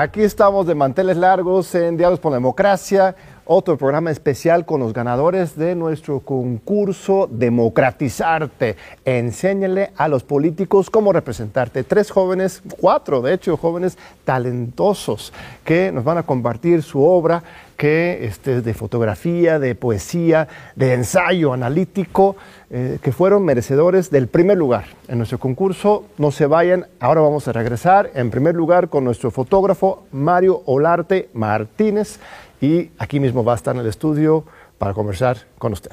Aquí estamos de manteles largos en Diálogos por la Democracia, otro programa especial con los ganadores de nuestro concurso Democratizarte. Enséñale a los políticos cómo representarte. Tres jóvenes, cuatro de hecho, jóvenes talentosos que nos van a compartir su obra que este, de fotografía, de poesía, de ensayo analítico, eh, que fueron merecedores del primer lugar en nuestro concurso. No se vayan, ahora vamos a regresar en primer lugar con nuestro fotógrafo Mario Olarte Martínez y aquí mismo va a estar en el estudio para conversar con usted.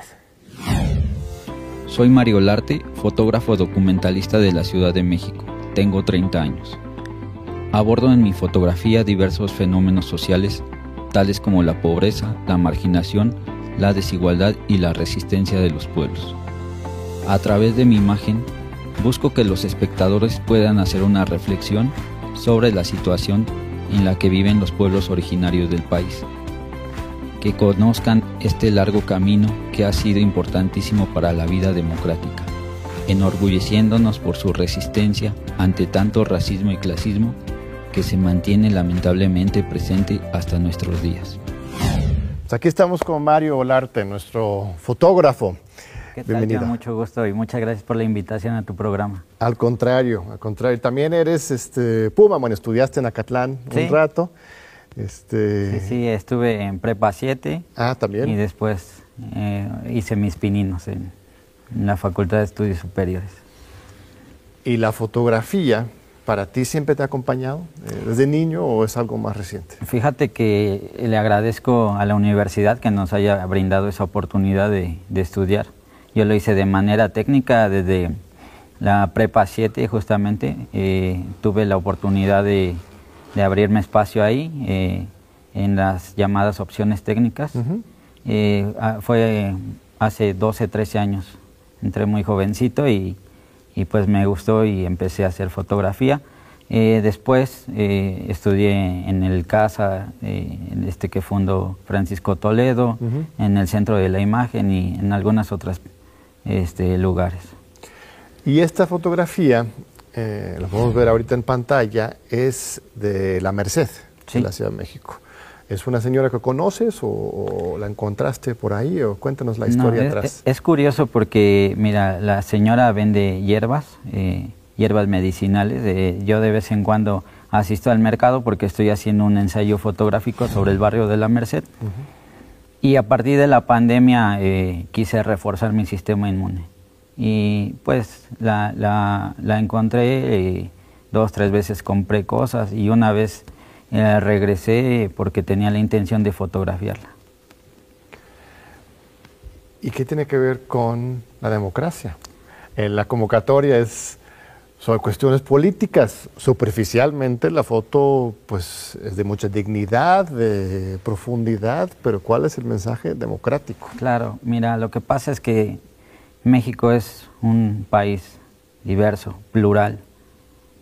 Soy Mario Olarte, fotógrafo documentalista de la Ciudad de México. Tengo 30 años. Abordo en mi fotografía diversos fenómenos sociales tales como la pobreza, la marginación, la desigualdad y la resistencia de los pueblos. A través de mi imagen, busco que los espectadores puedan hacer una reflexión sobre la situación en la que viven los pueblos originarios del país, que conozcan este largo camino que ha sido importantísimo para la vida democrática, enorgulleciéndonos por su resistencia ante tanto racismo y clasismo que se mantiene lamentablemente presente hasta nuestros días. Pues aquí estamos con Mario Olarte, nuestro fotógrafo. ¿Qué tal, Bienvenido. Mucho gusto y muchas gracias por la invitación a tu programa. Al contrario, al contrario. También eres este, Puma, bueno, estudiaste en Acatlán un rato. Este... Sí, sí, estuve en Prepa 7. Ah, también. Y después eh, hice mis pininos en, en la Facultad de Estudios Superiores. ¿Y la fotografía para ti siempre te ha acompañado eh, desde niño o es algo más reciente? Fíjate que le agradezco a la universidad que nos haya brindado esa oportunidad de, estudiar. Yo lo hice de manera técnica desde la prepa 7 justamente. Eh, tuve la oportunidad de, abrirme espacio ahí eh, en las llamadas opciones técnicas. fue hace 12, 13 años. Entré muy jovencito y y pues me gustó y empecé a hacer fotografía. Eh, después eh, estudié en el CASA, eh, este que fundó Francisco Toledo, en el Centro de la Imagen y en algunas otras este, lugares. Y esta fotografía, la podemos ver ahorita en pantalla, es de La Merced, de la Ciudad de México. ¿Es una señora que conoces o, la encontraste por ahí? O cuéntanos la historia atrás. Es, curioso porque, mira, la señora vende hierbas, eh, hierbas medicinales. Eh, yo de vez en cuando asisto al mercado porque estoy haciendo un ensayo fotográfico sobre el barrio de la Merced. Y a partir de la pandemia eh, quise reforzar mi sistema inmune. Y pues la, la, la encontré, dos, tres veces compré cosas y una vez eh, regresé porque tenía la intención de fotografiarla. ¿Y qué tiene que ver con la democracia? Eh, la convocatoria es sobre cuestiones políticas. Superficialmente la foto pues, es de mucha dignidad, de profundidad, pero ¿cuál es el mensaje democrático? Claro, mira, lo que pasa es que México es un país diverso, plural,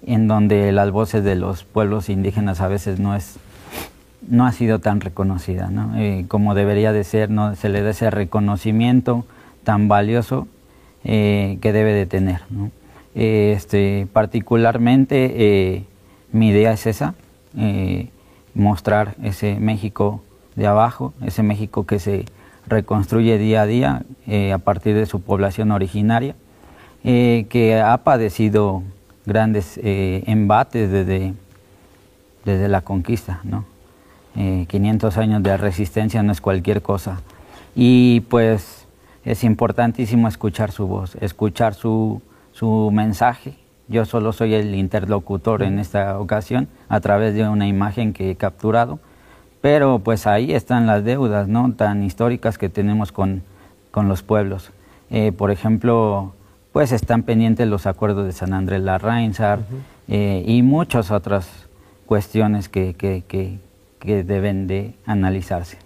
en donde las voces de los pueblos indígenas a veces no es no ha sido tan reconocida, ¿no? Eh, como debería de ser, no se le da ese reconocimiento tan valioso eh, que debe de tener. ¿no? este, particularmente eh, mi idea es esa, mostrar ese México de abajo, ese México que se reconstruye día a día a partir de su población originaria, que ha padecido grandes eh, embates desde, desde la conquista, ¿no? 500 eh, años de resistencia no es cualquier cosa. Y pues es importantísimo escuchar su voz, escuchar su, su mensaje. Yo solo soy el interlocutor en esta ocasión a través de una imagen que he capturado, pero pues ahí están las deudas ¿no? tan históricas que tenemos con, con los pueblos. Eh, por ejemplo, pues están pendientes los acuerdos de San Andrés Larrainsar eh, y muchas otras cuestiones que, que, deben de analizarse.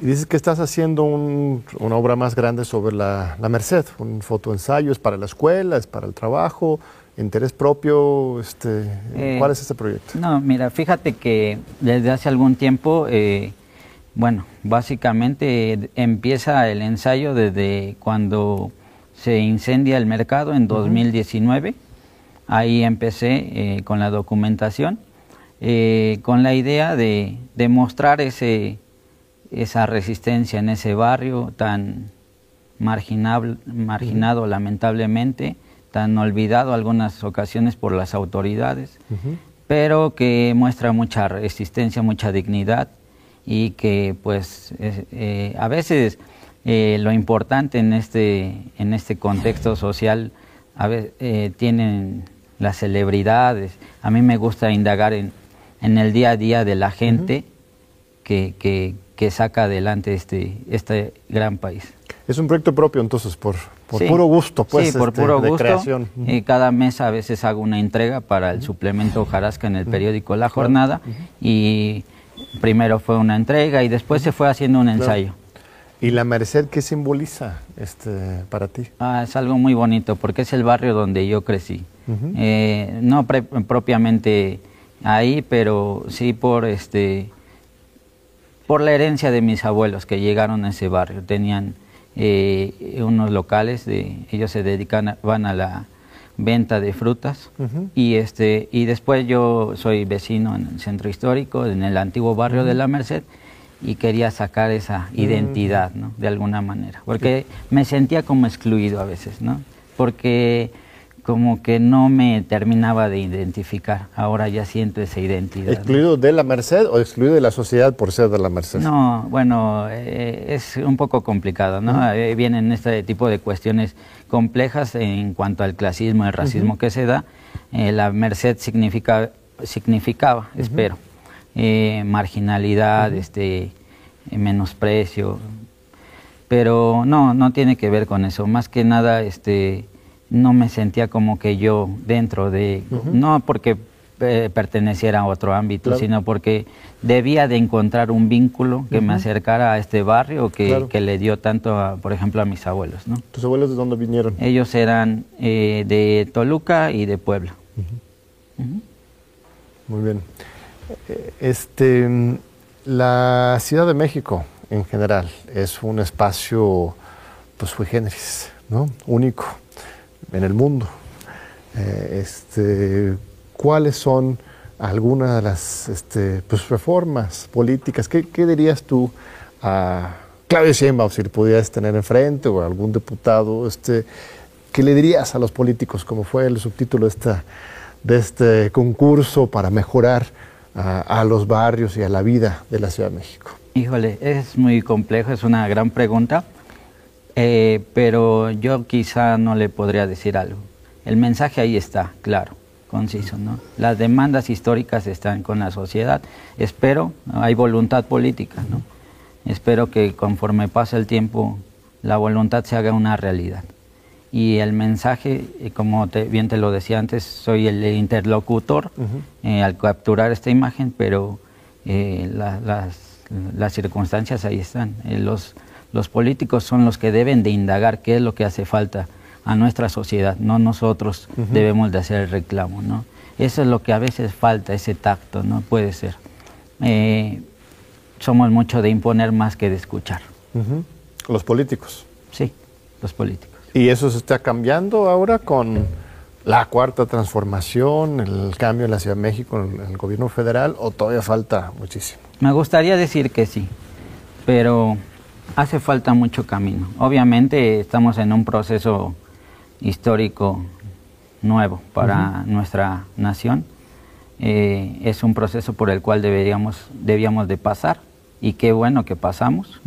Y dices que estás haciendo una obra más grande sobre la, Merced, un fotoensayo, ¿es para la escuela, es para el trabajo, interés propio? Este, eh, ¿Cuál es este proyecto? No, mira, fíjate que desde hace algún tiempo, eh, bueno, básicamente empieza el ensayo desde cuando se incendia el mercado en 2019. Ahí empecé eh, con la documentación. eh, con la idea de, demostrar ese, esa resistencia en ese barrio tan marginado lamentablemente, tan olvidado algunas ocasiones por las autoridades, pero que muestra mucha resistencia, mucha dignidad y que pues eh, a veces eh, lo importante en este, en este contexto social a veces, eh, tienen las celebridades. A mí me gusta indagar en, en el día a día de la gente que, que, que, saca adelante este, este gran país. Es un proyecto propio entonces, por, por puro gusto, pues, sí, por este, puro gusto. Creación. Y cada mes a veces hago una entrega para el suplemento Jarasca en el periódico La Jornada y primero fue una entrega y después se fue haciendo un ensayo. ¿Y la Merced qué simboliza este, para ti? Ah, es algo muy bonito porque es el barrio donde yo crecí. Eh, no propiamente ahí, pero sí por este por la herencia de mis abuelos que llegaron a ese barrio. Tenían eh, unos locales, de, ellos se dedican van a la venta de frutas. Y este y después yo soy vecino en el centro histórico, en el antiguo barrio de la Merced y quería sacar esa identidad, ¿no? De alguna manera, porque me sentía como excluido a veces, ¿no? Porque como que no me terminaba de identificar. Ahora ya siento esa identidad. ¿Excluido de la Merced o excluido de la sociedad por ser de la Merced? No, bueno, eh, es un poco complicado, ¿no? Eh, vienen este tipo de cuestiones complejas en cuanto al clasismo, el racismo que se da. Eh, la Merced significa, significaba, espero, marginalidad, este, menosprecio, pero no, no tiene que ver con eso. Más que nada, este no me sentía como que yo dentro de, no porque eh, perteneciera a otro ámbito, sino porque debía de encontrar un vínculo que me acercara a este barrio que, que le dio tanto, por ejemplo, a mis abuelos. ¿no? ¿Tus abuelos de dónde vinieron? Ellos eran eh, de Toluca y de Puebla. Muy bien. Eh, este, la Ciudad de México en general es un espacio, pues, sui generis, ¿no? Único en el mundo. Eh, este, ¿Cuáles son algunas de las este, pues, reformas políticas? ¿Qué, dirías tú a Claudio Sheinbaum si le pudieras tener enfrente o a algún diputado? Este, ¿Qué le dirías a los políticos, como fue el subtítulo de, esta, de este concurso para mejorar a, los barrios y a la vida de la Ciudad de México? Híjole, es muy complejo, es una gran pregunta. Eh, pero yo quizá no le podría decir algo. El mensaje ahí está, claro, conciso, ¿no? Las demandas históricas están con la sociedad. Espero, hay voluntad política, ¿no? Espero que conforme pase el tiempo la voluntad se haga una realidad. Y el mensaje, eh, como bien te lo decía antes, soy el interlocutor eh, al capturar esta imagen, pero las, las, circunstancias ahí están. los, los políticos son los que deben de indagar qué es lo que hace falta a nuestra sociedad, no nosotros debemos de hacer el reclamo, ¿no? Eso es lo que a veces falta, ese tacto, ¿no? Puede ser. Eh, somos mucho de imponer más que de escuchar. Los políticos. Sí, los políticos. ¿Y eso se está cambiando ahora con la cuarta transformación, el cambio en la Ciudad de México, en el gobierno federal, o todavía falta muchísimo? Me gustaría decir que sí, pero hace falta mucho camino. Obviamente estamos en un proceso histórico nuevo para nuestra nación. Eh, es un proceso por el cual deberíamos, debíamos de pasar y qué bueno que pasamos.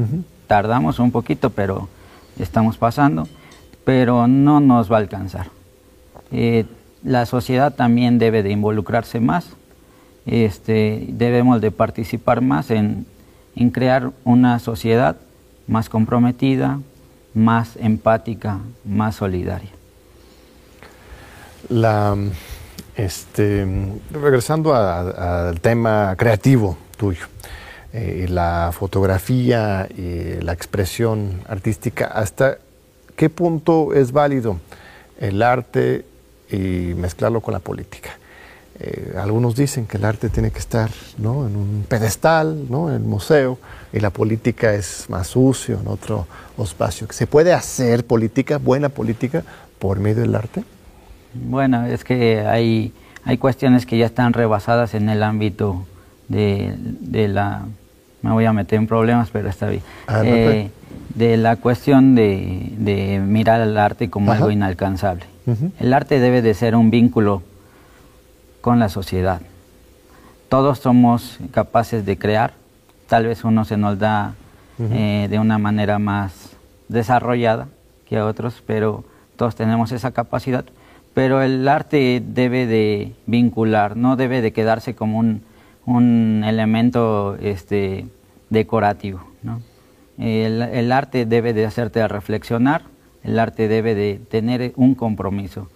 Tardamos un poquito, pero estamos pasando, pero no nos va a alcanzar. Eh, la sociedad también debe de involucrarse más, este, debemos de participar más en, en crear una sociedad más comprometida, más empática, más solidaria. La, este, regresando al tema creativo tuyo, eh, la fotografía y la expresión artística, ¿hasta qué punto es válido el arte y mezclarlo con la política? Eh, algunos dicen que el arte tiene que estar en un pedestal, ¿no? en el museo, y la política es más sucio, en otro espacio. ¿Se puede hacer política, buena política, por medio del arte? Bueno, es que hay, hay cuestiones que ya están rebasadas en el ámbito de, la, me voy a meter en problemas, pero está bien, ah, eh, de la cuestión de, mirar al arte como algo inalcanzable. El arte debe de ser un vínculo con la sociedad. Todos somos capaces de crear, tal vez uno se nos da eh, de una manera más desarrollada que a otros, pero todos tenemos esa capacidad. Pero el arte debe de vincular, no debe de quedarse como un, un elemento este, decorativo. ¿no? El, el, arte debe de hacerte reflexionar, el arte debe de tener un compromiso.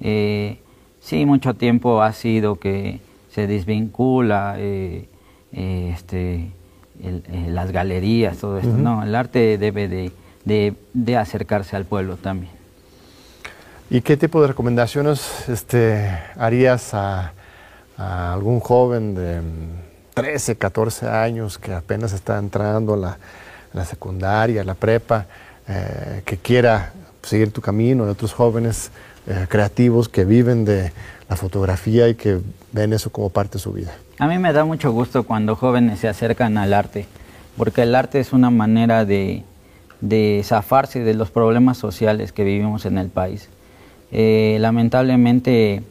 Eh, sí, mucho tiempo ha sido que se desvincula eh, eh, las galerías, todo esto. No, el arte debe de, de, de, acercarse al pueblo también. ¿Y qué tipo de recomendaciones este, harías a a algún joven de 13, 14 años que apenas está entrando a la, la secundaria, la prepa, eh, que quiera seguir tu camino, de otros jóvenes eh, creativos que viven de la fotografía y que ven eso como parte de su vida. A mí me da mucho gusto cuando jóvenes se acercan al arte, porque el arte es una manera de, de zafarse de los problemas sociales que vivimos en el país. Eh, lamentablemente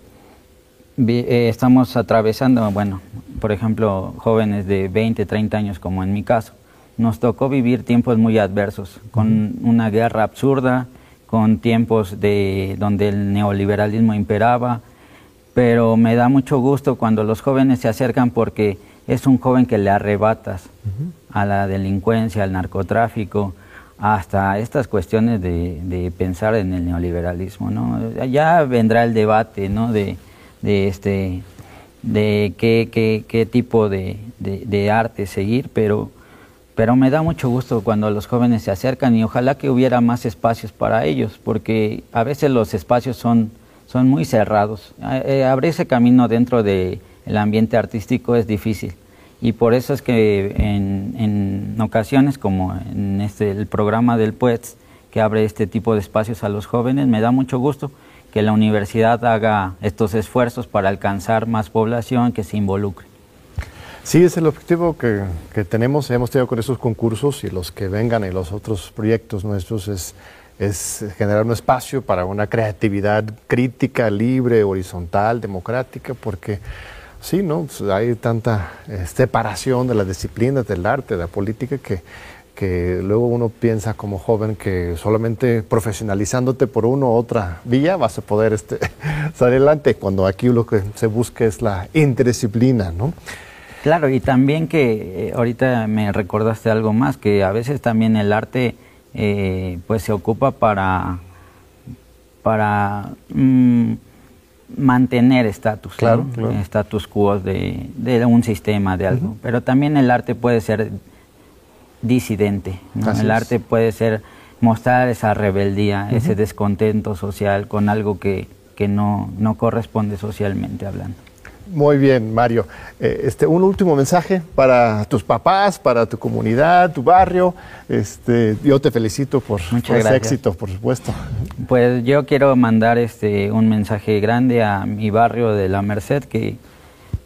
eh, estamos atravesando, bueno, por ejemplo, jóvenes de 20, 30 años como en mi caso. Nos tocó vivir tiempos muy adversos, con una guerra absurda, con tiempos de donde el neoliberalismo imperaba, pero me da mucho gusto cuando los jóvenes se acercan porque es un joven que le arrebatas a la delincuencia, al narcotráfico, hasta estas cuestiones de, de, pensar en el neoliberalismo, ¿no? Ya vendrá el debate, ¿no? De, de, este, de qué, qué, qué tipo de, de, arte seguir, pero, pero me da mucho gusto cuando los jóvenes se acercan y ojalá que hubiera más espacios para ellos, porque a veces los espacios son, son muy cerrados. Eh, abrir ese camino dentro del ambiente artístico es difícil y por eso es que en, en ocasiones como en este el programa del PUETS que abre este tipo de espacios a los jóvenes me da mucho gusto que la universidad haga estos esfuerzos para alcanzar más población que se involucre. Sí, es el objetivo que, que tenemos, hemos tenido con estos concursos y los que vengan y los otros proyectos nuestros es, es generar un espacio para una creatividad crítica, libre, horizontal, democrática, porque sí, ¿no? Pues hay tanta eh, separación de las disciplinas del arte, de la política, que que luego uno piensa como joven que solamente profesionalizándote por una u otra vía vas a poder este, salir adelante, cuando aquí lo que se busca es la interdisciplina, ¿no? Claro, y también que eh, ahorita me recordaste algo más, que a veces también el arte eh, pues se ocupa para, para mm, mantener estatus, claro, estatus quo de, de, un sistema, de algo, pero también el arte puede ser disidente. El arte puede ser mostrar esa rebeldía, ese descontento social con algo que, que no, no corresponde socialmente hablando. Muy bien, Mario. Eh, este, un último mensaje para tus papás, para tu comunidad, tu barrio. Este, yo te felicito por, por ese éxito, por supuesto. Pues yo quiero mandar este, un mensaje grande a mi barrio de La Merced, que,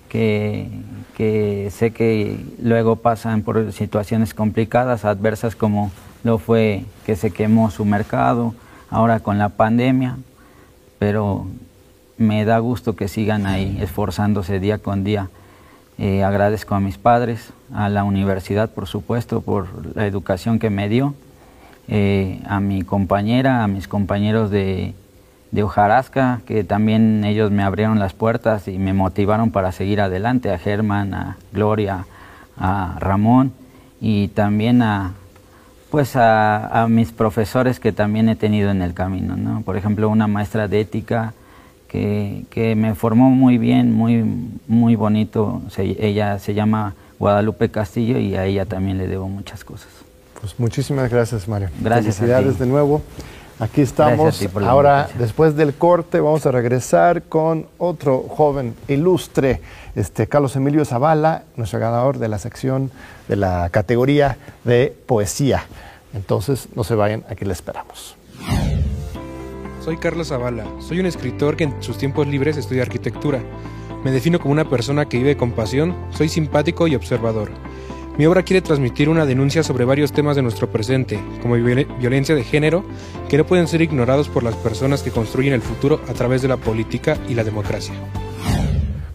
que, que sé que luego pasan por situaciones complicadas, adversas como lo fue que se quemó su mercado, ahora con la pandemia, pero me da gusto que sigan ahí esforzándose día con día. Eh, agradezco a mis padres, a la universidad por supuesto por la educación que me dio, eh, a mi compañera, a mis compañeros de, de hojarasca, que también ellos me abrieron las puertas y me motivaron para seguir adelante, a Germán, a Gloria, a Ramón y también a pues a, mis profesores que también he tenido en el camino, ¿no? Por ejemplo, una maestra de ética que, que me formó muy bien, muy, muy bonito. ella se llama Guadalupe Castillo y a ella también le debo muchas cosas. Pues muchísimas gracias, Mario. Gracias. Felicidades de nuevo. Aquí estamos. Ahora, después del corte, vamos a regresar con otro joven ilustre, este Carlos Emilio Zavala, nuestro ganador de la sección de la categoría de poesía. Entonces, no se vayan, aquí le esperamos. Soy Carlos Zavala, soy un escritor que en sus tiempos libres estudia arquitectura. Me defino como una persona que vive con pasión, soy simpático y observador. Mi obra quiere transmitir una denuncia sobre varios temas de nuestro presente, como violencia de género, que no pueden ser ignorados por las personas que construyen el futuro a través de la política y la democracia.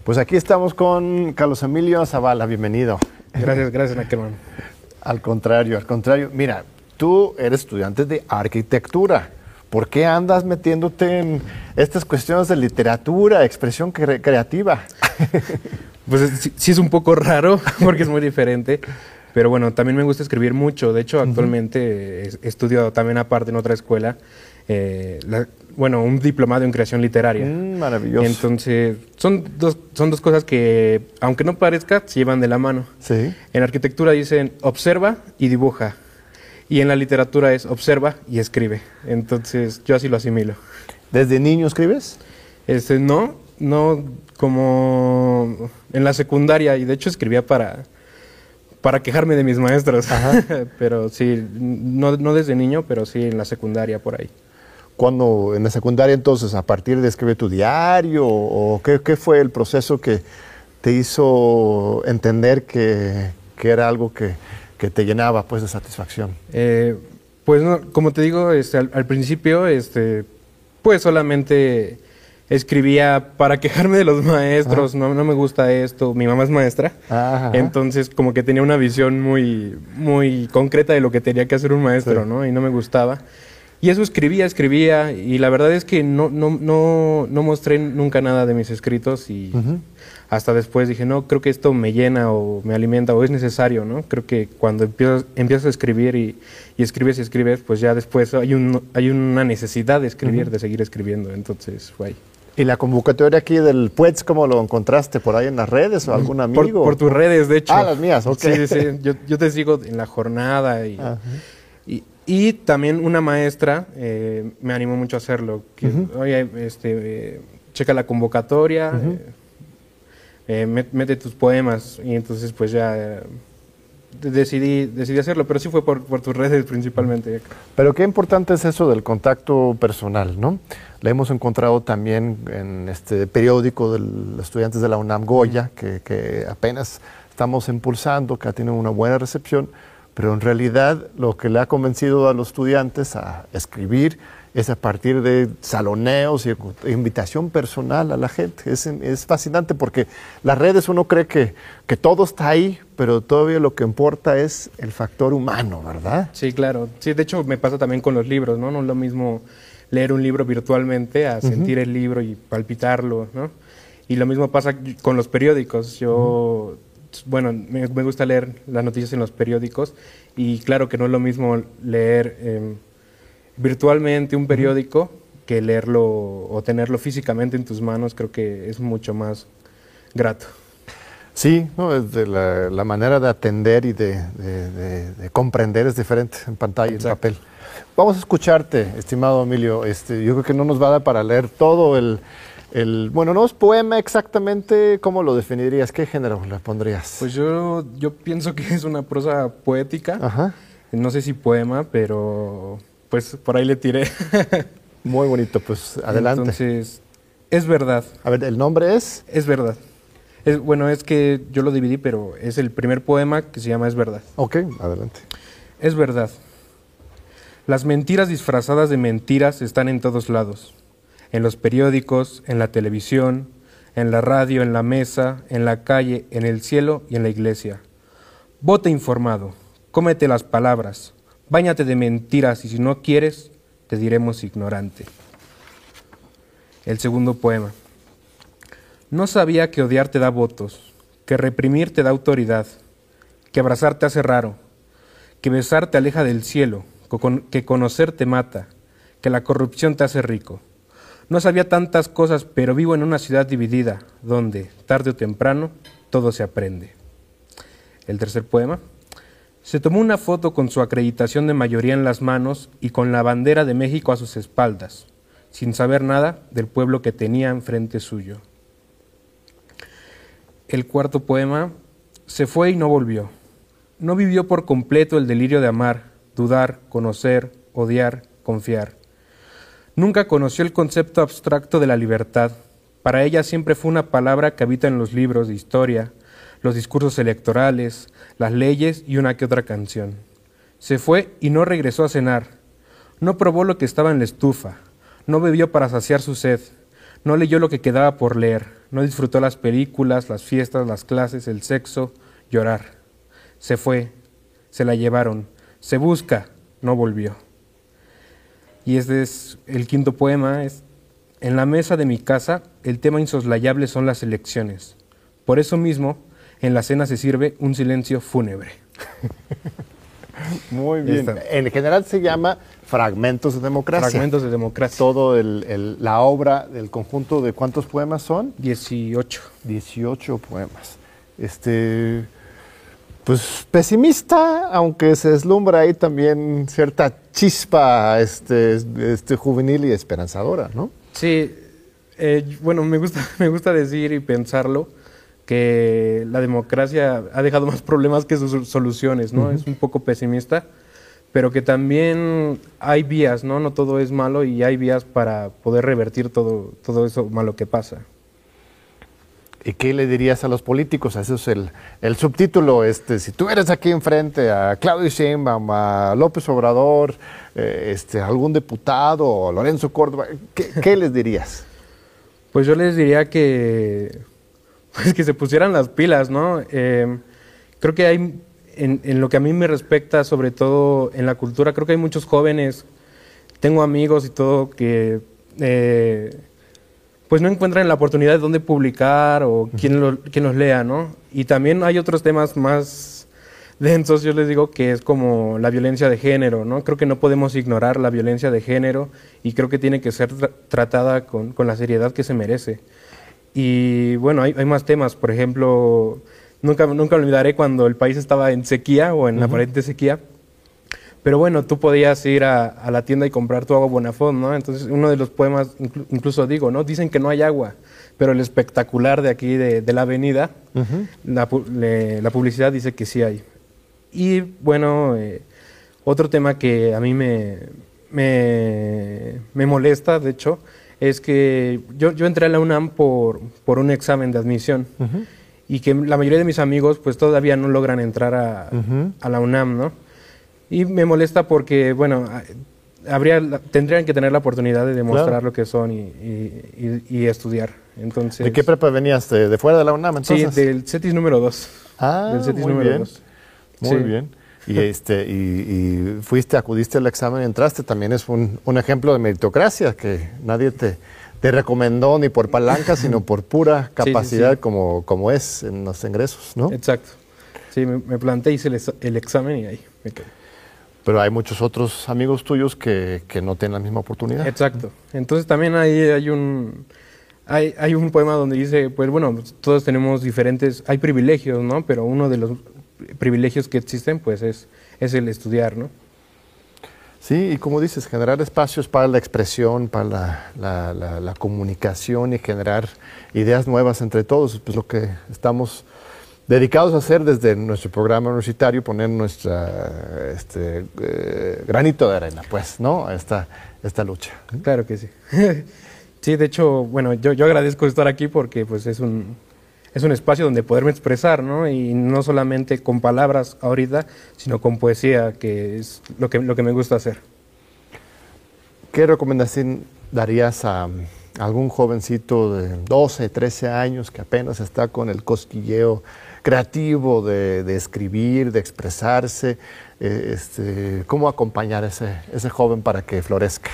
Pues aquí estamos con Carlos Emilio Zavala, bienvenido. Gracias, gracias, Neckerman. al contrario, al contrario. Mira, tú eres estudiante de arquitectura. ¿Por qué andas metiéndote en estas cuestiones de literatura, expresión creativa? Pues sí, es un poco raro porque es muy diferente. Pero bueno, también me gusta escribir mucho. De hecho, actualmente he estudiado también aparte en otra escuela, eh, bueno, un diplomado en creación literaria. Mm, maravilloso. Entonces, son dos, son dos cosas que, aunque no parezca, se llevan de la mano. Sí. En arquitectura dicen observa y dibuja. Y en la literatura es observa y escribe. Entonces, yo así lo asimilo. ¿Desde niño escribes? Este, no, no como en la secundaria y de hecho escribía para, para quejarme de mis maestros. pero sí, no, no desde niño, pero sí en la secundaria por ahí. Cuando en la secundaria entonces, a partir de escribir tu diario, o qué, qué fue el proceso que te hizo entender que, que era algo que, que, te llenaba pues de satisfacción? Eh, pues como te digo, este, al, al, principio, este, pues solamente escribía para quejarme de los maestros, no, no, me gusta esto, mi mamá es maestra, entonces como que tenía una visión muy, muy concreta de lo que tenía que hacer un maestro, ¿no? Y no me gustaba. Y eso escribía, escribía, y la verdad es que no, no, no, no mostré nunca nada de mis escritos y hasta después dije, no, creo que esto me llena o me alimenta o es necesario, ¿no? Creo que cuando empiezas, empiezas a escribir y, y, escribes y escribes, pues ya después hay, un, hay una necesidad de escribir, de seguir escribiendo, entonces fue ahí. ¿Y la convocatoria aquí del PUETS, cómo lo encontraste? ¿Por ahí en las redes o algún amigo? Por, tus redes, de hecho. Ah, las mías, ok. Sí, sí, yo, yo te sigo en la jornada y, y, y, también una maestra eh, me animó mucho a hacerlo. Que, Oye, este, eh, checa la convocatoria, eh, mete tus poemas y entonces pues ya decidí, decidí hacerlo, pero sí fue por, por, tus redes principalmente. Pero qué importante es eso del contacto personal, ¿no? La hemos encontrado también en este periódico de los estudiantes de la UNAM Goya, que, que apenas estamos impulsando, que ha tenido una buena recepción, pero en realidad lo que le ha convencido a los estudiantes a escribir es a partir de saloneos y invitación personal a la gente. Es, es, fascinante porque las redes uno cree que, que todo está ahí, pero todavía lo que importa es el factor humano, ¿verdad? Sí, claro. Sí, de hecho me pasa también con los libros, ¿no? No es lo mismo leer un libro virtualmente a sentir el libro y palpitarlo, ¿no? Y lo mismo pasa con los periódicos. Yo, bueno, me, me, gusta leer las noticias en los periódicos y claro que no es lo mismo leer... Eh, virtualmente un periódico que leerlo o tenerlo físicamente en tus manos, creo que es mucho más grato. Sí, no, la, la, manera de atender y de, de, de, comprender es diferente en pantalla y en papel. Vamos a escucharte, estimado Emilio. Este, yo creo que no nos va a dar para leer todo el, el, bueno, no es poema exactamente, ¿cómo lo definirías? ¿Qué género le pondrías? Pues yo, yo pienso que es una prosa poética. Ajá. No sé si poema, pero pues por ahí le tiré. Muy bonito, pues adelante. Entonces, es verdad. A ver, ¿el nombre es? Es verdad. Es, bueno, es que yo lo dividí, pero es el primer poema que se llama Es verdad. Ok, adelante. Es verdad. Las mentiras disfrazadas de mentiras están en todos lados. En los periódicos, en la televisión, en la radio, en la mesa, en la calle, en el cielo y en la iglesia. Vote informado, cómete las palabras, Báñate de mentiras y si no quieres, te diremos ignorante. El segundo poema. No sabía que odiar te da votos, que reprimir te da autoridad, que abrazarte hace raro, que besar te aleja del cielo, que conocer te mata, que la corrupción te hace rico. No sabía tantas cosas, pero vivo en una ciudad dividida, donde, tarde o temprano, todo se aprende. El tercer poema. Se tomó una foto con su acreditación de mayoría en las manos y con la bandera de México a sus espaldas, sin saber nada del pueblo que tenía enfrente suyo. El cuarto poema se fue y no volvió. No vivió por completo el delirio de amar, dudar, conocer, odiar, confiar. Nunca conoció el concepto abstracto de la libertad, Para ella siempre fue una palabra que habita en los libros de historia, los discursos electorales, las leyes y una que otra canción. Se fue y no regresó a cenar. No probó lo que estaba en la estufa. No bebió para saciar su sed. No leyó lo que quedaba por leer. No disfrutó las películas, las fiestas, las clases, el sexo, llorar. Se fue. Se la llevaron. Se busca. No volvió. Y este es el quinto poema. Es, en la mesa de mi casa, el tema insoslayable son las elecciones. Por eso mismo, en la cena se sirve un silencio fúnebre. Muy bien. En general se llama Fragmentos de Democracia. Fragmentos de Democracia. Todo el, la obra del conjunto de cuántos poemas son? Dieciocho. Dieciocho poemas. Este, pues pesimista, aunque se deslumbra ahí también cierta chispa este, este juvenil y esperanzadora, ¿no? Sí, eh, bueno, me gusta, me gusta decir y pensarlo que la democracia ha dejado más problemas que sus soluciones, ¿no? Es un poco pesimista, pero que también hay vías, ¿no? No todo es malo y hay vías para poder revertir todo, todo eso malo que pasa. ¿Y qué le dirías a los políticos? Ese es el, el subtítulo. Este, si tú eres aquí enfrente a Claudio Sheinbaum, a López Obrador, eh, este, algún diputado, Lorenzo Córdoba, ¿qué, ¿qué les dirías? Pues yo les diría que pues que se pusieran las pilas, ¿no? Eh, creo que hay, en, lo que a mí me respecta, sobre todo en la cultura, creo que hay muchos jóvenes, tengo amigos y todo que eh, pues no encuentran la oportunidad de dónde publicar o quién, lo, quién los lea, ¿no? Y también hay otros temas más densos, yo les digo, que es como la violencia de género, ¿no? Creo que no podemos ignorar la violencia de género y creo que tiene que ser tratada con, con la seriedad que se merece. Y bueno, hay, hay, más temas, por ejemplo, nunca, nunca olvidaré cuando el país estaba en sequía o en aparente sequía. Pero bueno, tú podías ir a, a, la tienda y comprar tu agua Bonafont, ¿no? Entonces, uno de los poemas, incluso digo, ¿no? Dicen que no hay agua, pero el espectacular de aquí, de, de la avenida, la, la, publicidad dice que sí hay. Y bueno, eh, otro tema que a mí me, me, me molesta, de hecho, es que yo, yo entré a la UNAM por, por un examen de admisión y que la mayoría de mis amigos pues todavía no logran entrar a, a la UNAM, ¿no? Y me molesta porque, bueno, habría, tendrían que tener la oportunidad de demostrar lo que son y, y, y, estudiar. Entonces, ¿De qué prepa venías? ¿De, fuera de la UNAM entonces? Sí, del CETIS número 2. Ah, del CETIS muy número bien. Muy bien. Y, este, y, fuiste, acudiste al examen entraste, también es un, un ejemplo de meritocracia, que nadie te, te, recomendó ni por palanca, sino por pura capacidad Como, como es en los ingresos, ¿no? Exacto. Sí, me, me planté, hice el, el, examen y ahí me quedé. Pero hay muchos otros amigos tuyos que, que no tienen la misma oportunidad. Exacto. Entonces también ahí hay un... Hay, hay, un poema donde dice, pues bueno, todos tenemos diferentes, hay privilegios, ¿no? Pero uno de los privilegios que existen, pues es, es el estudiar, ¿no? Sí, y como dices, generar espacios para la expresión, para la, la, la, comunicación y generar ideas nuevas entre todos, pues lo que estamos dedicados a hacer desde nuestro programa universitario, poner nuestra este, eh, granito de arena, pues, ¿no? Esta, esta lucha. Claro que sí. sí, de hecho, bueno, yo, yo agradezco estar aquí porque pues es un, es un espacio donde poderme expresar, ¿no? Y no solamente con palabras ahorita, sino con poesía, que es lo que, lo que me gusta hacer. ¿Qué recomendación darías a, algún jovencito de 12, 13 años que apenas está con el cosquilleo creativo de, de escribir, de expresarse? Eh, este, ¿Cómo acompañar a ese, ese joven para que florezca?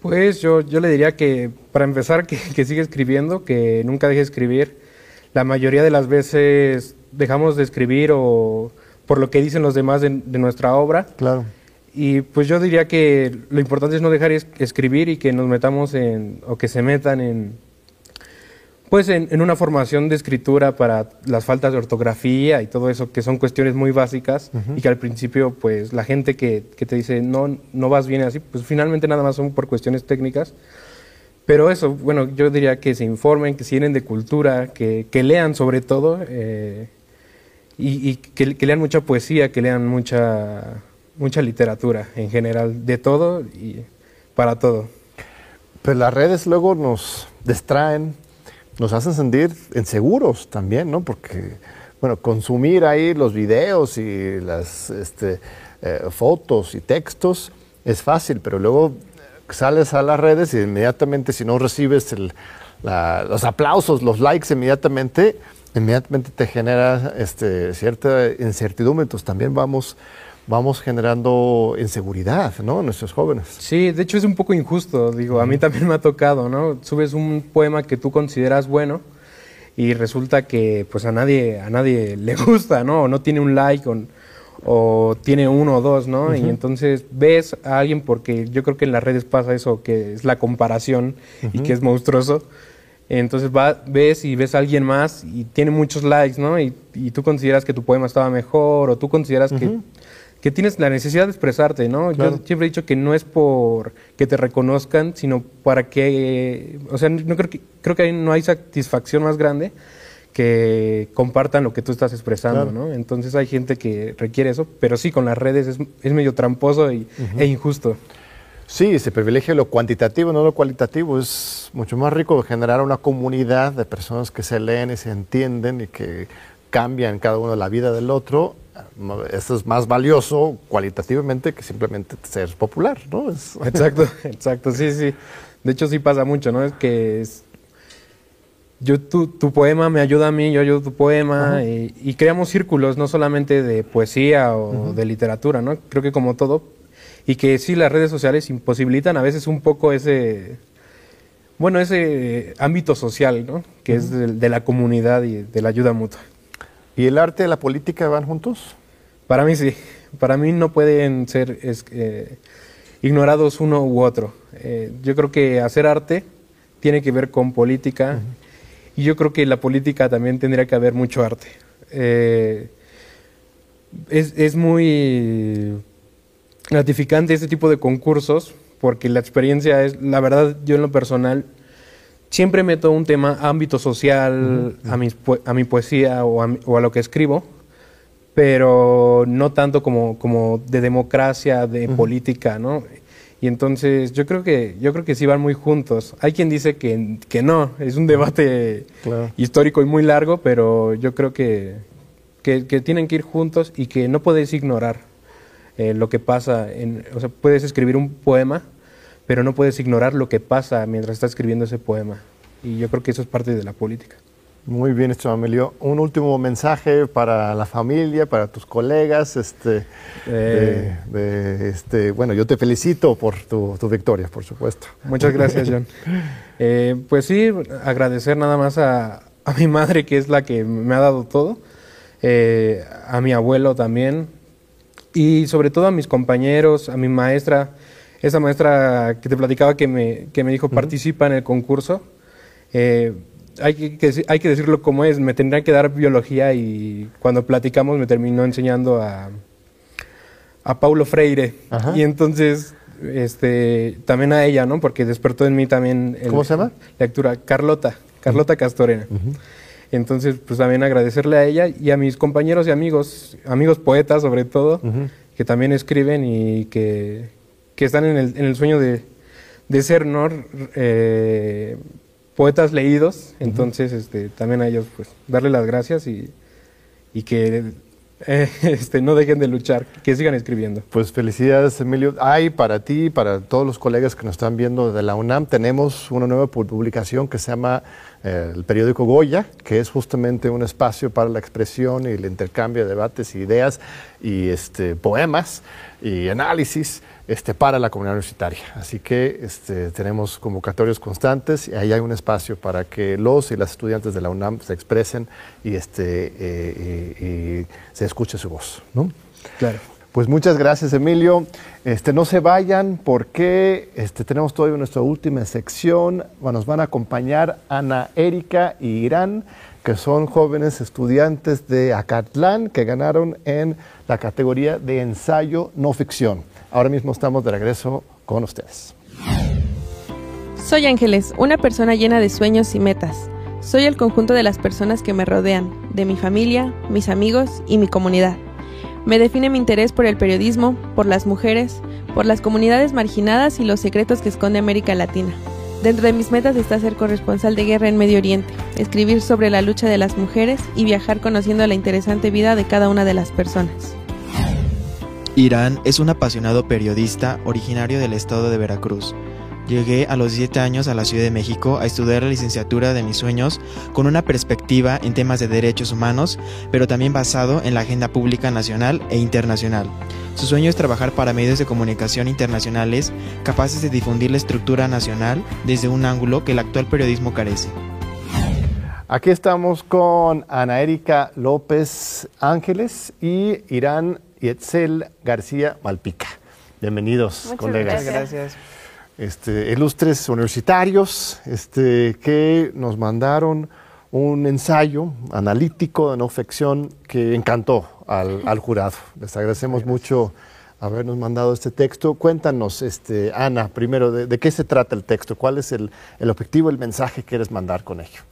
Pues yo, yo le diría que, para empezar, que, que siga escribiendo, que nunca deje de escribir, la mayoría de las veces dejamos de escribir o por lo que dicen los demás de, de nuestra obra. Claro. Y pues yo diría que lo importante es no dejar es escribir y que nos metamos en, o que se metan en, pues en, en, una formación de escritura para las faltas de ortografía y todo eso, que son cuestiones muy básicas uh -huh. y que al principio, pues la gente que, que, te dice no, no vas bien así, pues finalmente nada más son por cuestiones técnicas. Pero eso, bueno, yo diría que se informen, que se llenen de cultura, que, que lean sobre todo eh, y, y que, que, lean mucha poesía, que lean mucha, mucha literatura en general, de todo y para todo. Pero las redes luego nos distraen, nos hacen sentir inseguros también, ¿no? Porque, bueno, consumir ahí los videos y las este, eh, fotos y textos es fácil, pero luego sales a las redes y inmediatamente si no recibes los aplausos, los likes inmediatamente, inmediatamente te genera este, cierta incertidumbre. Entonces también vamos, vamos generando inseguridad, ¿no? Nuestros jóvenes. Sí, de hecho es un poco injusto, digo, a mí también me ha tocado, ¿no? Subes un poema que tú consideras bueno y resulta que pues a nadie, a nadie le gusta, ¿no? O no tiene un like o, tiene uno o dos, ¿no? Y entonces ves a alguien, porque yo creo que en las redes pasa eso, que es la comparación y que es monstruoso entonces va, ves y ves a alguien más y tiene muchos likes, ¿no? Y, tú consideras que tu poema estaba mejor o tú consideras que, que, tienes la necesidad de expresarte, ¿no? Yo siempre he dicho que no es por que te reconozcan, sino para que, o sea, no creo que, creo que no hay satisfacción más grande que compartan lo que tú estás expresando, ¿no? Entonces hay gente que requiere eso, pero sí, con las redes es, es medio tramposo y, e injusto. Sí, se privilegia lo cuantitativo, no lo cualitativo. Es mucho más rico generar una comunidad de personas que se leen y se entienden y que cambian cada uno la vida del otro. Eso es más valioso cualitativamente que simplemente ser popular, ¿no? Exacto, exacto, sí, sí. De hecho, sí pasa mucho, ¿no? Es que es, yo tu, tu, poema me ayuda a mí, yo ayudo a tu poema y, creamos círculos no solamente de poesía o de literatura, ¿no? Creo que como todo y que sí las redes sociales imposibilitan a veces un poco ese, bueno, ese ámbito social, ¿no? Que es de, la comunidad y de la ayuda mutua. ¿Y el arte y la política van juntos? Para mí sí. Para mí no pueden ser eh, ignorados uno u otro. Eh, yo creo que hacer arte tiene que ver con política y yo creo que la política también tendría que haber mucho arte. Eh, es, es muy gratificante este tipo de concursos porque la experiencia es, la verdad, yo en lo personal siempre meto un tema ámbito social a, mis, a mi poesía o a, o a, lo que escribo, pero no tanto como, como de democracia, de política, ¿no? Y entonces yo creo que yo creo que sí van muy juntos. Hay quien dice que, que no, es un debate histórico y muy largo, pero yo creo que, que, que tienen que ir juntos y que no puedes ignorar eh, lo que pasa, en, o sea, puedes escribir un poema, pero no puedes ignorar lo que pasa mientras estás escribiendo ese poema. Y yo creo que eso es parte de la política. Muy bien, esto Amelio. Un último mensaje para la familia, para tus colegas. Este, eh. este, bueno, yo te felicito por tu, victoria, por supuesto. Muchas gracias, John. Eh, pues sí, agradecer nada más a, a, mi madre, que es la que me ha dado todo, a mi abuelo también, y sobre todo a mis compañeros, a mi maestra, esa maestra que te platicaba que me, que me dijo participa en el concurso. Eh, hay, que, hay que decirlo como es, me tendría que dar biología y cuando platicamos me terminó enseñando a, a Paulo Freire. Y entonces, este, también a ella, ¿no? Porque despertó en mí también... ¿Cómo se llama? Lectura, Carlota, Carlota Castorena. Entonces, pues también agradecerle a ella y a mis compañeros y amigos, amigos poetas sobre todo, que también escriben y que, están en el, en el, sueño de, ser, ¿no? Eh, poetas leídos. Entonces, este, también a ellos, pues, darle las gracias y, y que eh, este, no dejen de luchar, que sigan escribiendo. Pues felicidades, Emilio. Hay para ti, para todos los colegas que nos están viendo de la UNAM, tenemos una nueva publicación que se llama eh, el periódico Goya, que es justamente un espacio para la expresión y el intercambio de debates y ideas y este, poemas y análisis este, para la comunidad universitaria. Así que este, tenemos convocatorios constantes y ahí hay un espacio para que los y las estudiantes de la UNAM se expresen y, este, eh, se escuche su voz. ¿no? Claro. Pues muchas gracias, Emilio. Este, no se vayan porque este, tenemos todavía nuestra última sección. Nos van a acompañar Ana Erika y Irán, que son jóvenes estudiantes de Acatlán que ganaron en la categoría de ensayo no ficción. Ahora mismo estamos de regreso con ustedes. Soy Ángeles, una persona llena de sueños y metas. Soy el conjunto de las personas que me rodean, de mi familia, mis amigos y mi comunidad. Me define mi interés por el periodismo, por las mujeres, por las comunidades marginadas y los secretos que esconde América Latina. Dentro de mis metas está ser corresponsal de guerra en Medio Oriente, escribir sobre la lucha de las mujeres y viajar conociendo la interesante vida de cada una de las personas. Irán es un apasionado periodista originario del estado de Veracruz. Llegué a los 7 años a la Ciudad de México a estudiar la licenciatura de mis sueños con una perspectiva en temas de derechos humanos, pero también basado en la agenda pública nacional e internacional. Su sueño es trabajar para medios de comunicación internacionales capaces de difundir la estructura nacional desde un ángulo que el actual periodismo carece. Aquí estamos con Ana Erika López Ángeles y Irán Yetzel García Malpica. Bienvenidos, Muchas colegas. Gracias. Este, ilustres universitarios este, que nos mandaron un ensayo analítico de no ficción que encantó al, al jurado. Les agradecemos mucho habernos mandado este texto. Cuéntanos, este, Ana, primero, de, de qué se trata el texto? ¿Cuál es el, el objetivo, el mensaje que quieres mandar con ello?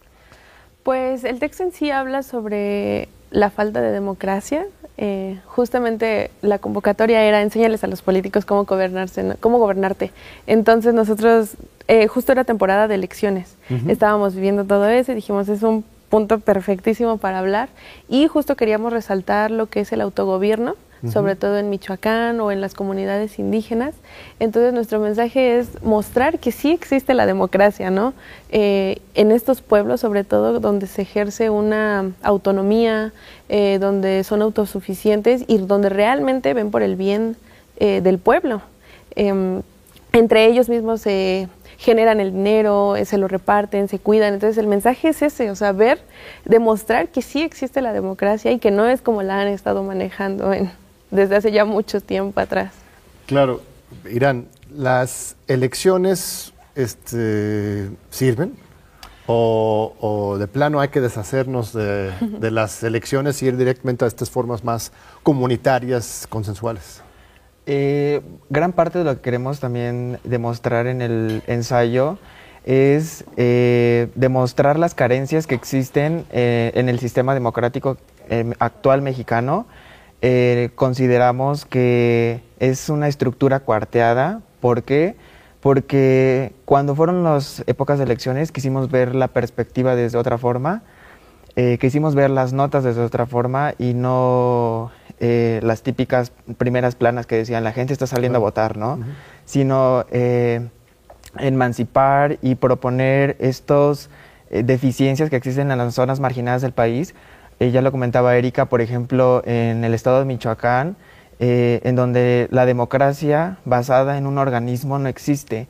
Pues el texto en sí habla sobre la falta de democracia. Eh, justamente la convocatoria era enseñarles a los políticos cómo gobernarse, ¿no? cómo gobernarte. Entonces nosotros, eh, justo era temporada de elecciones, estábamos viviendo todo eso y dijimos es un punto perfectísimo para hablar y justo queríamos resaltar lo que es el autogobierno, sobre todo en Michoacán o en las comunidades indígenas. Entonces nuestro mensaje es mostrar que sí existe la democracia, ¿no? Eh, en estos pueblos, sobre todo, donde se ejerce una autonomía, eh, donde son autosuficientes y donde realmente ven por el bien eh, del pueblo. Em, entre ellos mismos se generan el dinero, eh, se lo reparten, se cuidan. Entonces el mensaje es ese, o sea, ver, demostrar que sí existe la democracia y que no es como la han estado manejando en, desde hace ya mucho tiempo atrás. Claro, Irán, ¿las elecciones este, sirven? O, o de plano hay que deshacernos de, de las elecciones y ir directamente a estas formas más comunitarias, consensuales? Eh, gran parte de lo que queremos también demostrar en el ensayo es eh, demostrar las carencias que existen eh, en el sistema democrático eh, actual mexicano. Eh, consideramos que es una estructura cuarteada. ¿Por qué? Porque cuando fueron las épocas de elecciones quisimos ver la perspectiva desde otra forma, eh, quisimos ver las notas desde otra forma y no eh, las típicas primeras planas que decían la gente está saliendo a votar, ¿no? Sino emancipar y proponer estos eh, deficiencias que existen en las zonas marginadas del país. Eh, ya lo comentaba Erika, por ejemplo, en el estado de Michoacán, eh, en donde la democracia basada en un organismo no existe,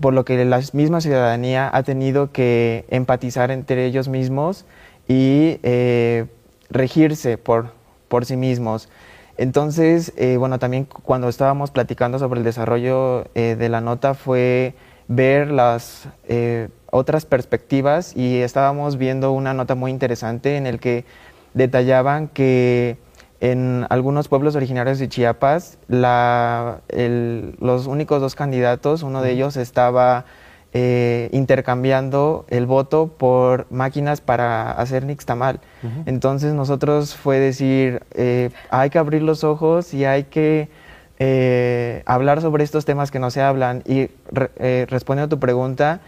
por lo que la misma ciudadanía ha tenido que empatizar entre ellos mismos y eh, regirse por, por sí mismos. Entonces, eh, bueno, también cu- cuando estábamos platicando sobre el desarrollo de la nota fue ver las otras perspectivas y estábamos viendo una nota muy interesante en el que detallaban que en algunos pueblos originarios de Chiapas la- el- los únicos dos candidatos, uno de ellos estaba eh, intercambiando el voto por máquinas para hacer nixtamal. Entonces nosotros fue decir, eh, hay que abrir los ojos y hay que eh, hablar sobre estos temas que no se hablan. Y re- respondiendo a tu pregunta,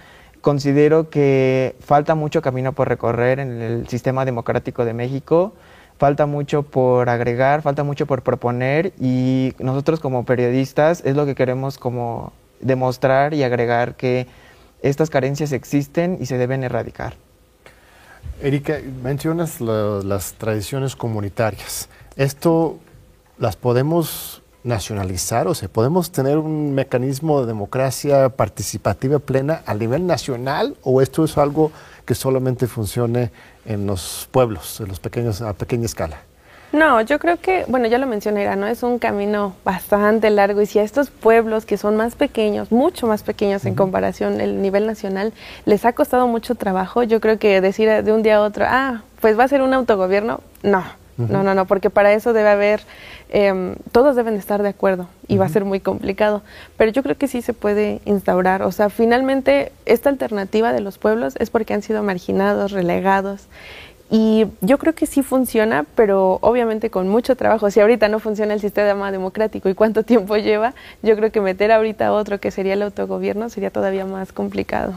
considero que falta mucho camino por recorrer en el sistema democrático de México. Falta mucho por agregar, falta mucho por proponer y nosotros como periodistas es lo que queremos como demostrar y agregar que estas carencias existen y se deben erradicar. Erika, mencionas las tradiciones comunitarias. ¿Esto las podemos nacionalizar? O sea, ¿podemos tener un mecanismo de democracia participativa plena a nivel nacional? ¿O esto es algo que solamente funcione en los pueblos, en los pequeños, a pequeña escala? No, yo creo que, bueno, ya lo mencioné, ¿no? Es un camino bastante largo y si a estos pueblos que son más pequeños, mucho más pequeños en comparación el nivel nacional, les ha costado mucho trabajo, yo creo que decir de un día a otro, ah, pues va a ser un autogobierno, no, no, no, no, porque para eso debe haber, em, todos deben estar de acuerdo y va a ser muy complicado, pero yo creo que sí se puede instaurar, o sea, finalmente esta alternativa de los pueblos es porque han sido marginados, relegados Y yo creo que sí funciona, pero obviamente con mucho trabajo. Si ahorita no funciona el sistema democrático y cuánto tiempo lleva, yo creo que meter ahorita otro que sería el autogobierno sería todavía más complicado.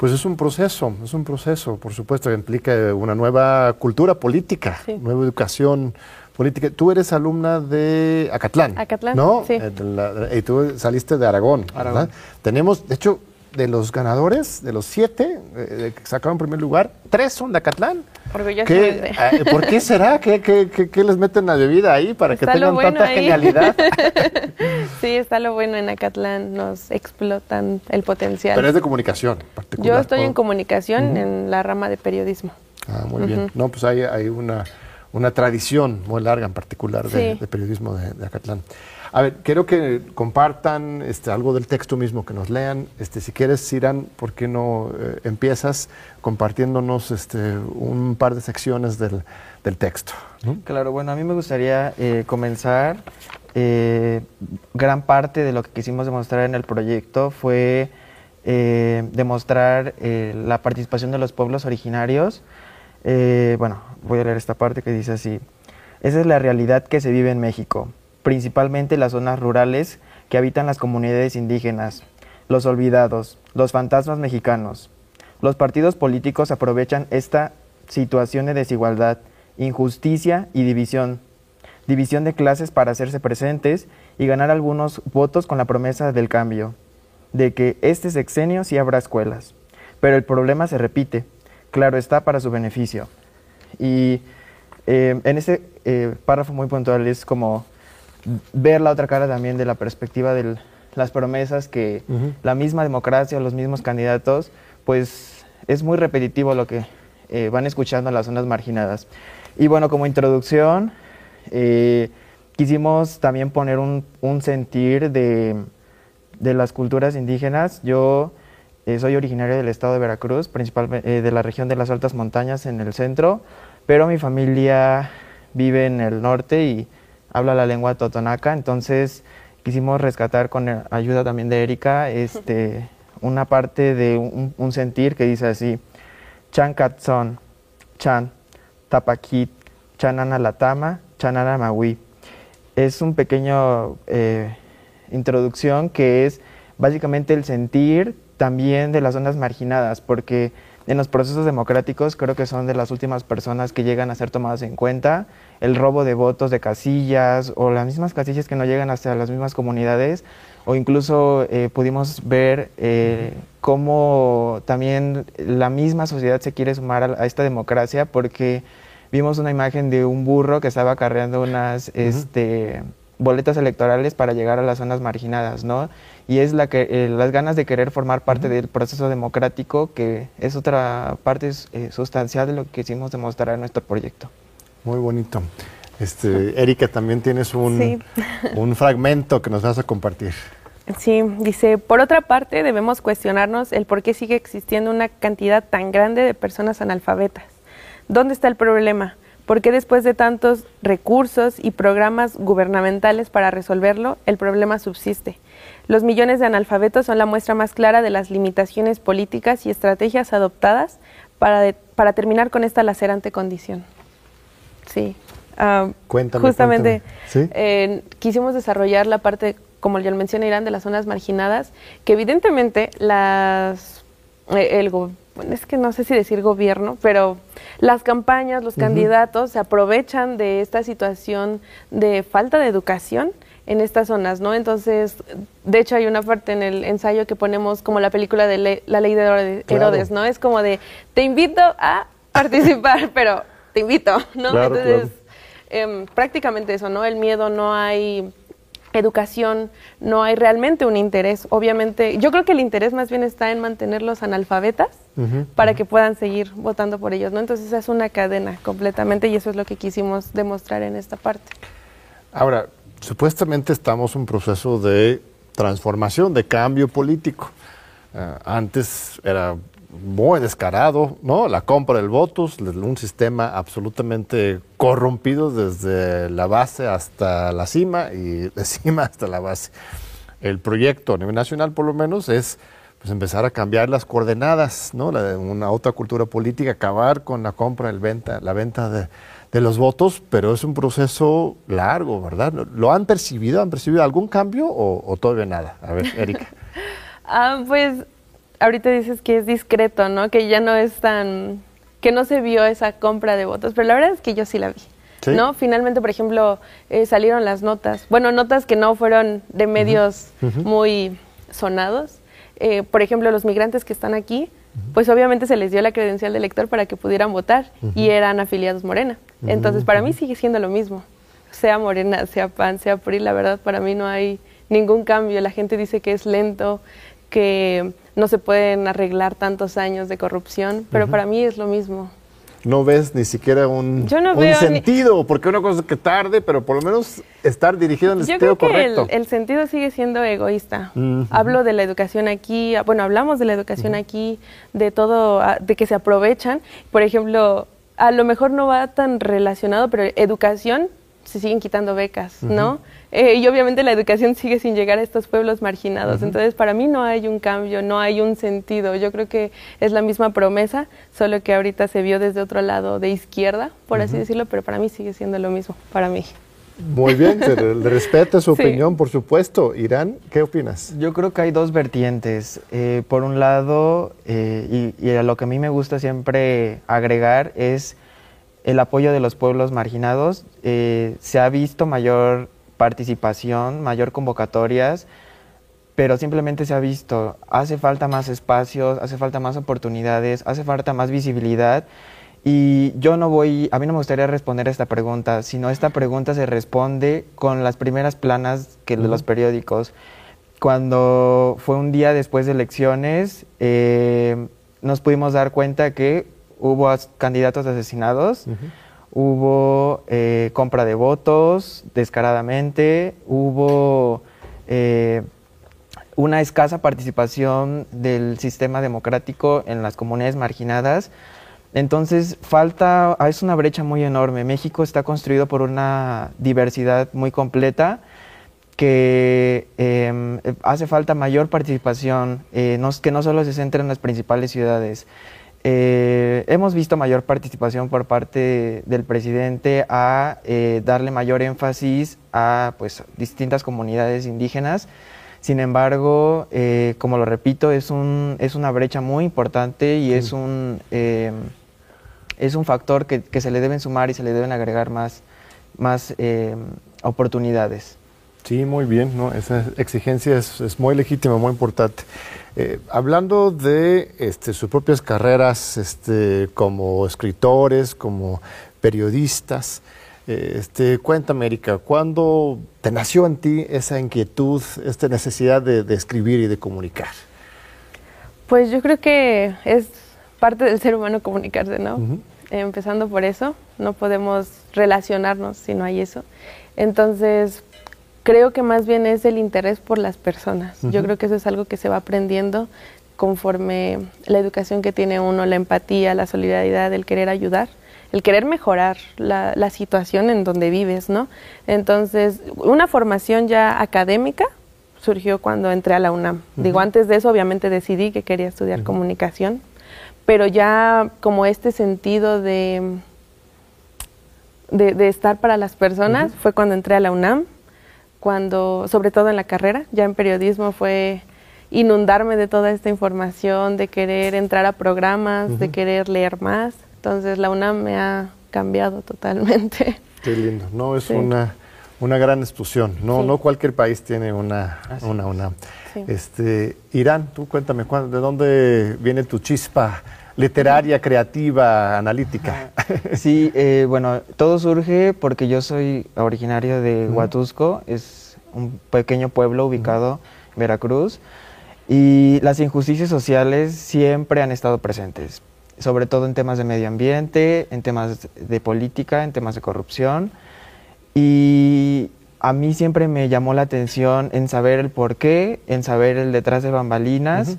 Pues es un proceso, es un proceso, por supuesto, que implica una nueva cultura política, nueva educación política. Tú eres alumna de Acatlán. Acatlán, ¿no? sí. Eh, y tú saliste de Aragón. Aragón. Tenemos, de hecho, de los ganadores, de los siete eh, que sacaron primer lugar, tres son de Acatlán. ¿Qué, eh, ¿Por qué será? ¿Qué, qué, les meten la bebida ahí para que tengan tanta genialidad? sí, está lo bueno en Acatlán, nos explotan el potencial. Pero es de comunicación, particular. Yo estoy en comunicación en la rama de periodismo. Ah, muy bien. No, pues hay, hay una, una tradición muy larga en particular de, periodismo de, de Acatlán. A ver, quiero que compartan este, algo del texto mismo, que nos lean. Este, si quieres, Siran, ¿por qué no eh, empiezas compartiéndonos este, un par de secciones del, texto? Claro, bueno, a mí me gustaría eh, comenzar. Eh, gran parte de lo que quisimos demostrar en el proyecto fue demostrar la participación de los pueblos originarios. bueno, voy a leer esta parte que dice así. Esa es la realidad que se vive en México principalmente las zonas rurales que habitan las comunidades indígenas, los olvidados, los fantasmas mexicanos. Los partidos políticos aprovechan esta situación de desigualdad, injusticia y división, división de clases para hacerse presentes y ganar algunos votos con la promesa del cambio, de que este sexenio sí habrá escuelas. Pero el problema se repite, claro está para su beneficio. Y eh, en ese eh, párrafo muy puntual es como ver la otra cara también de la perspectiva de las promesas que la misma democracia, los mismos candidatos, pues es muy repetitivo lo que eh, van escuchando en las zonas marginadas. Y bueno, como introducción, eh, quisimos también poner un, sentir de, las culturas indígenas. Yo eh, soy originario del estado de Veracruz, principalmente de la región de las altas montañas en el centro, pero mi familia vive en el norte y habla la lengua totonaca, entonces quisimos rescatar con ayuda también de Erika este, una parte de un, sentir que dice así, Chan Katzon, Chan, Tapakit, Chanana Latama, Chanana Maui. Es un pequeño eh, introducción que es básicamente el sentir también de las zonas marginadas, porque en los procesos democráticos creo que son de las últimas personas que llegan a ser tomadas en cuenta. El robo de votos de casillas o las mismas casillas que no llegan hasta las mismas comunidades o incluso eh, pudimos ver eh, cómo también la misma sociedad se quiere sumar a, esta democracia porque vimos una imagen de un burro que estaba cargando unas este, boletas electorales para llegar a las zonas marginadas, ¿no? Y es la que, eh, las ganas de querer formar parte del proceso democrático, que es otra parte eh, sustancial de lo que quisimos demostrar en nuestro proyecto. Muy bonito. Este, Erika, también tienes un, un fragmento que nos vas a compartir. Sí, dice, por otra parte debemos cuestionarnos el por qué sigue existiendo una cantidad tan grande de personas analfabetas. ¿Dónde está el problema? ¿Por qué después de tantos recursos y programas gubernamentales para resolverlo, el problema subsiste? Los millones de analfabetos son la muestra más clara de las limitaciones políticas y estrategias adoptadas para, para terminar con esta lacerante condición. Sí. Ah, cuéntame, justamente eh, quisimos desarrollar la parte, como ya lo mencioné Irán, de las zonas marginadas, que evidentemente las eh, el es que no sé si decir gobierno, pero las campañas, los candidatos se aprovechan de esta situación de falta de educación en estas zonas, ¿no? Entonces, de hecho hay una parte en el ensayo que ponemos como la película de La Ley de Herodes, ¿no? Es como de, te invito a participar, pero te invito, ¿no? Entonces, em, prácticamente eso, ¿no? El miedo, no hay educación, no hay realmente un interés. Obviamente, yo creo que el interés más bien está en mantenerlos analfabetas para que puedan seguir votando por ellos, ¿no? Entonces es una cadena completamente y eso es lo que quisimos demostrar en esta parte. Ahora, supuestamente estamos en un proceso de transformación, de cambio político. Eh, antes era muy descarado, ¿no? La compra del votos, un sistema absolutamente corrompido desde la base hasta la cima y de cima hasta la base. El proyecto a nivel nacional, por lo menos, es pues empezar a cambiar las coordenadas, ¿no? Una otra cultura política, acabar con la compra, el venta, la venta de, de los votos, pero es un proceso largo, ¿verdad? ¿Lo han percibido? ¿Han percibido algún cambio o, todavía nada? A ver, Erika. ah, pues ahorita dices que es discreto, ¿no? Que ya no es tan, que no se vio esa compra de votos, pero la verdad es que yo sí la vi. ¿No? Finalmente, por ejemplo, eh, salieron las notas. Bueno, notas que no fueron de medios muy sonados. Eh, por ejemplo, los migrantes que están aquí, pues obviamente se les dio la credencial de elector para que pudieran votar y eran afiliados Morena. Entonces, para mí sigue siendo lo mismo. Sea Morena, sea PAN, sea PRI, la verdad, para mí no hay ningún cambio. La gente dice que es lento, que no se pueden arreglar tantos años de corrupción, pero para mí es lo mismo. No ves ni siquiera un, un sentido, porque una cosa es que tarde, pero por lo menos estar dirigido en el sentido correcto. el, sentido sigue siendo egoísta. Hablo de la educación aquí, bueno, hablamos de la educación aquí, de todo, ah, de que se aprovechan. Por ejemplo, a lo mejor no va tan relacionado, pero educación se siguen quitando becas, ¿no? Eh, y obviamente la educación sigue sin llegar a estos pueblos marginados. Entonces, para mí no hay un cambio, no hay un sentido. Yo creo que es la misma promesa, solo que ahorita se vio desde otro lado de izquierda, por así decirlo, pero para mí sigue siendo lo mismo, para mí. Muy bien, le respeto su opinión, por supuesto. Irán, ¿qué opinas? Yo creo que hay dos vertientes. Eh, por un lado, eh, y, a lo que a mí me gusta siempre agregar, es el apoyo de los pueblos marginados. Eh, se ha visto mayor participación, mayor convocatorias, pero simplemente se ha visto, hace falta más espacios, hace falta más oportunidades, hace falta más visibilidad. Y yo no voy, a mí no me gustaría responder esta pregunta, sino esta pregunta se responde con las primeras planas que de los periódicos. Cuando fue un día después de elecciones, eh, nos pudimos dar cuenta que hubo candidatos asesinados, hubo eh, compra de votos descaradamente, hubo eh, una escasa participación del sistema democrático en las comunidades marginadas. Entonces, falta, ah, es una brecha muy enorme. México está construido por una diversidad muy completa que em, hace falta mayor participación, eh, que no solo se centre en las principales ciudades. Eh, hemos visto mayor participación por parte del presidente a eh, darle mayor énfasis a pues, distintas comunidades indígenas. Sin embargo, eh, como lo repito, es, un, es una brecha muy importante y es, un, es un factor que, que, se le deben sumar y se le deben agregar más, más oportunidades. Sí, muy bien, ¿no? esa exigencia es, es muy legítima, muy importante. Eh, hablando de este, sus propias carreras este, como escritores, como periodistas, eh, este, cuéntame, Erika, ¿cuándo te nació en ti esa inquietud, esta necesidad de, escribir y de comunicar? Pues yo creo que es parte del ser humano comunicarse, ¿no? Empezando por eso, no podemos relacionarnos si no hay eso. Entonces, creo que más bien es el interés por las personas. Yo creo que eso es algo que se va aprendiendo conforme la educación que tiene uno, la empatía, la solidaridad, el querer ayudar, el querer mejorar la, situación en donde vives, ¿no? Entonces, una formación ya académica surgió cuando entré a la UNAM. Digo, antes de eso obviamente decidí que quería estudiar comunicación, pero ya como este sentido de, de, estar para las personas fue cuando entré a la UNAM cuando, sobre todo en la carrera, ya en periodismo fue inundarme de toda esta información, de querer entrar a programas, de querer leer más. Entonces la UNAM me ha cambiado totalmente. Qué lindo, no es una, una gran explosión. No, no cualquier país tiene una, una UNAM. Este, Irán, tú cuéntame, ¿de dónde viene tu chispa? Literaria, creativa, analítica. Sí, eh, bueno, todo surge porque yo soy originario de Huatusco, es un pequeño pueblo ubicado en Veracruz, y las injusticias sociales siempre han estado presentes, sobre todo en temas de medio ambiente, en temas de política, en temas de corrupción, y a mí siempre me llamó la atención en saber el por qué, en saber el detrás de bambalinas.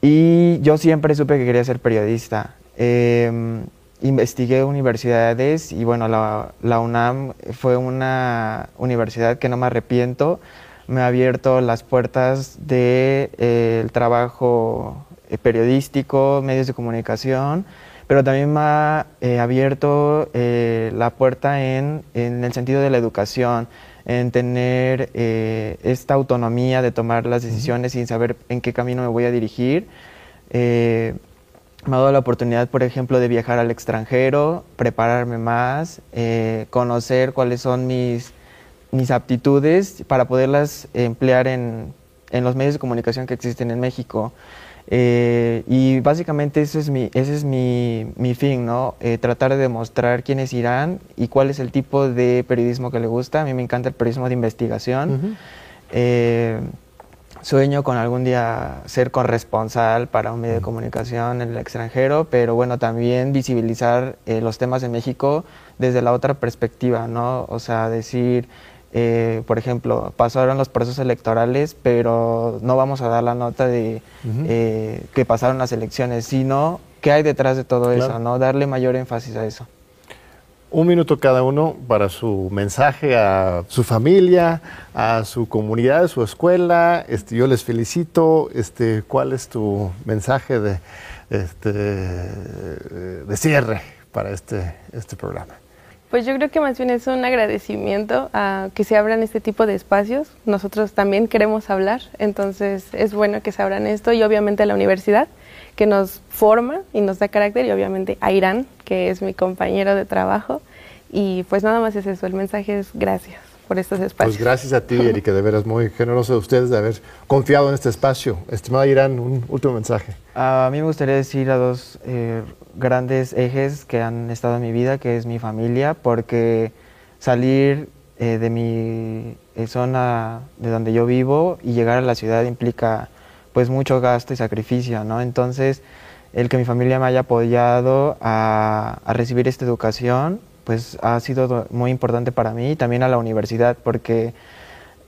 Y yo siempre supe que quería ser periodista. Em, investigué universidades y bueno, la, UNAM fue una universidad que no me arrepiento me ha abierto las puertas del de, eh, trabajo eh, periodístico, medios de comunicación, pero también me ha eh, abierto la puerta en, en, el sentido de la educación, en tener esta autonomía de tomar las decisiones sin saber en qué camino me voy a dirigir me ha dado la oportunidad, por ejemplo, de viajar al extranjero, prepararme más, eh, conocer cuáles son mis, mis aptitudes para poderlas emplear en, en, los medios de comunicación que existen en México. Eh, y básicamente ese es mi, ese es mi, mi fin, ¿no? Eh, tratar de demostrar quién es Irán y cuál es el tipo de periodismo que le gusta. A mí me encanta el periodismo de investigación. Sueño con algún día ser corresponsal para un medio de comunicación en el extranjero, pero bueno, también visibilizar eh, los temas de México desde la otra perspectiva, ¿no? O sea, decir, eh, por ejemplo, pasaron los procesos electorales, pero no vamos a dar la nota de eh, que pasaron las elecciones, sino qué hay detrás de todo eso, ¿no? Darle mayor énfasis a eso. Un minuto cada uno para su mensaje a su familia, a su comunidad, a su escuela. Este, yo les felicito. Este, ¿Cuál es tu mensaje de, este, de cierre para este, este programa? Pues yo creo que más bien es un agradecimiento a que se abran este tipo de espacios. Nosotros también queremos hablar, entonces es bueno que se abran esto y obviamente a la universidad que nos forma y nos da carácter y obviamente a Irán, que es mi compañero de trabajo. Y pues nada más es eso, el mensaje es gracias por estos espacios. Pues gracias a ti, Erika, de veras muy generoso de ustedes de haber confiado en este espacio. Estimada Irán, un último mensaje. A mí me gustaría decir a dos eh, grandes ejes que han estado en mi vida, que es mi familia, porque salir eh, de mi eh, zona de donde yo vivo y llegar a la ciudad implica pues mucho gasto y sacrificio, ¿no? Entonces, el que mi familia me haya apoyado a, recibir esta educación, pues ha sido muy importante para mí y también a la universidad, porque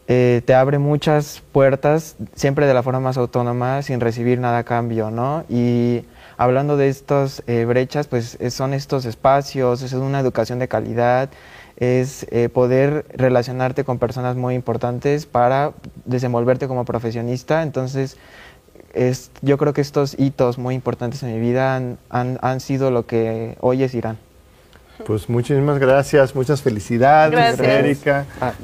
eh, te abre muchas puertas, siempre de la forma más autónoma, sin recibir nada a cambio, ¿no? Y hablando de estas eh, brechas, pues son estos espacios, es una educación de calidad, es eh, poder relacionarte con personas muy importantes para desenvolverte como profesionista. Entonces, es, yo creo que estos hitos muy importantes en mi vida han, han, sido lo que hoy es Irán. Pues muchísimas gracias, muchas felicidades, Erika. Ah,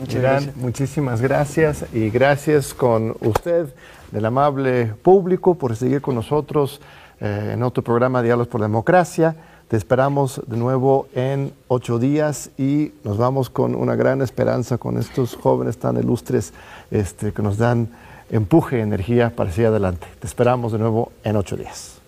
muchísimas gracias y gracias con usted, del amable público, por seguir con nosotros eh, en otro programa Diálogos por Democracia. Te esperamos de nuevo en ocho días y nos vamos con una gran esperanza con estos jóvenes tan ilustres este, que nos dan empuje, energía para seguir adelante. Te esperamos de nuevo en ocho días.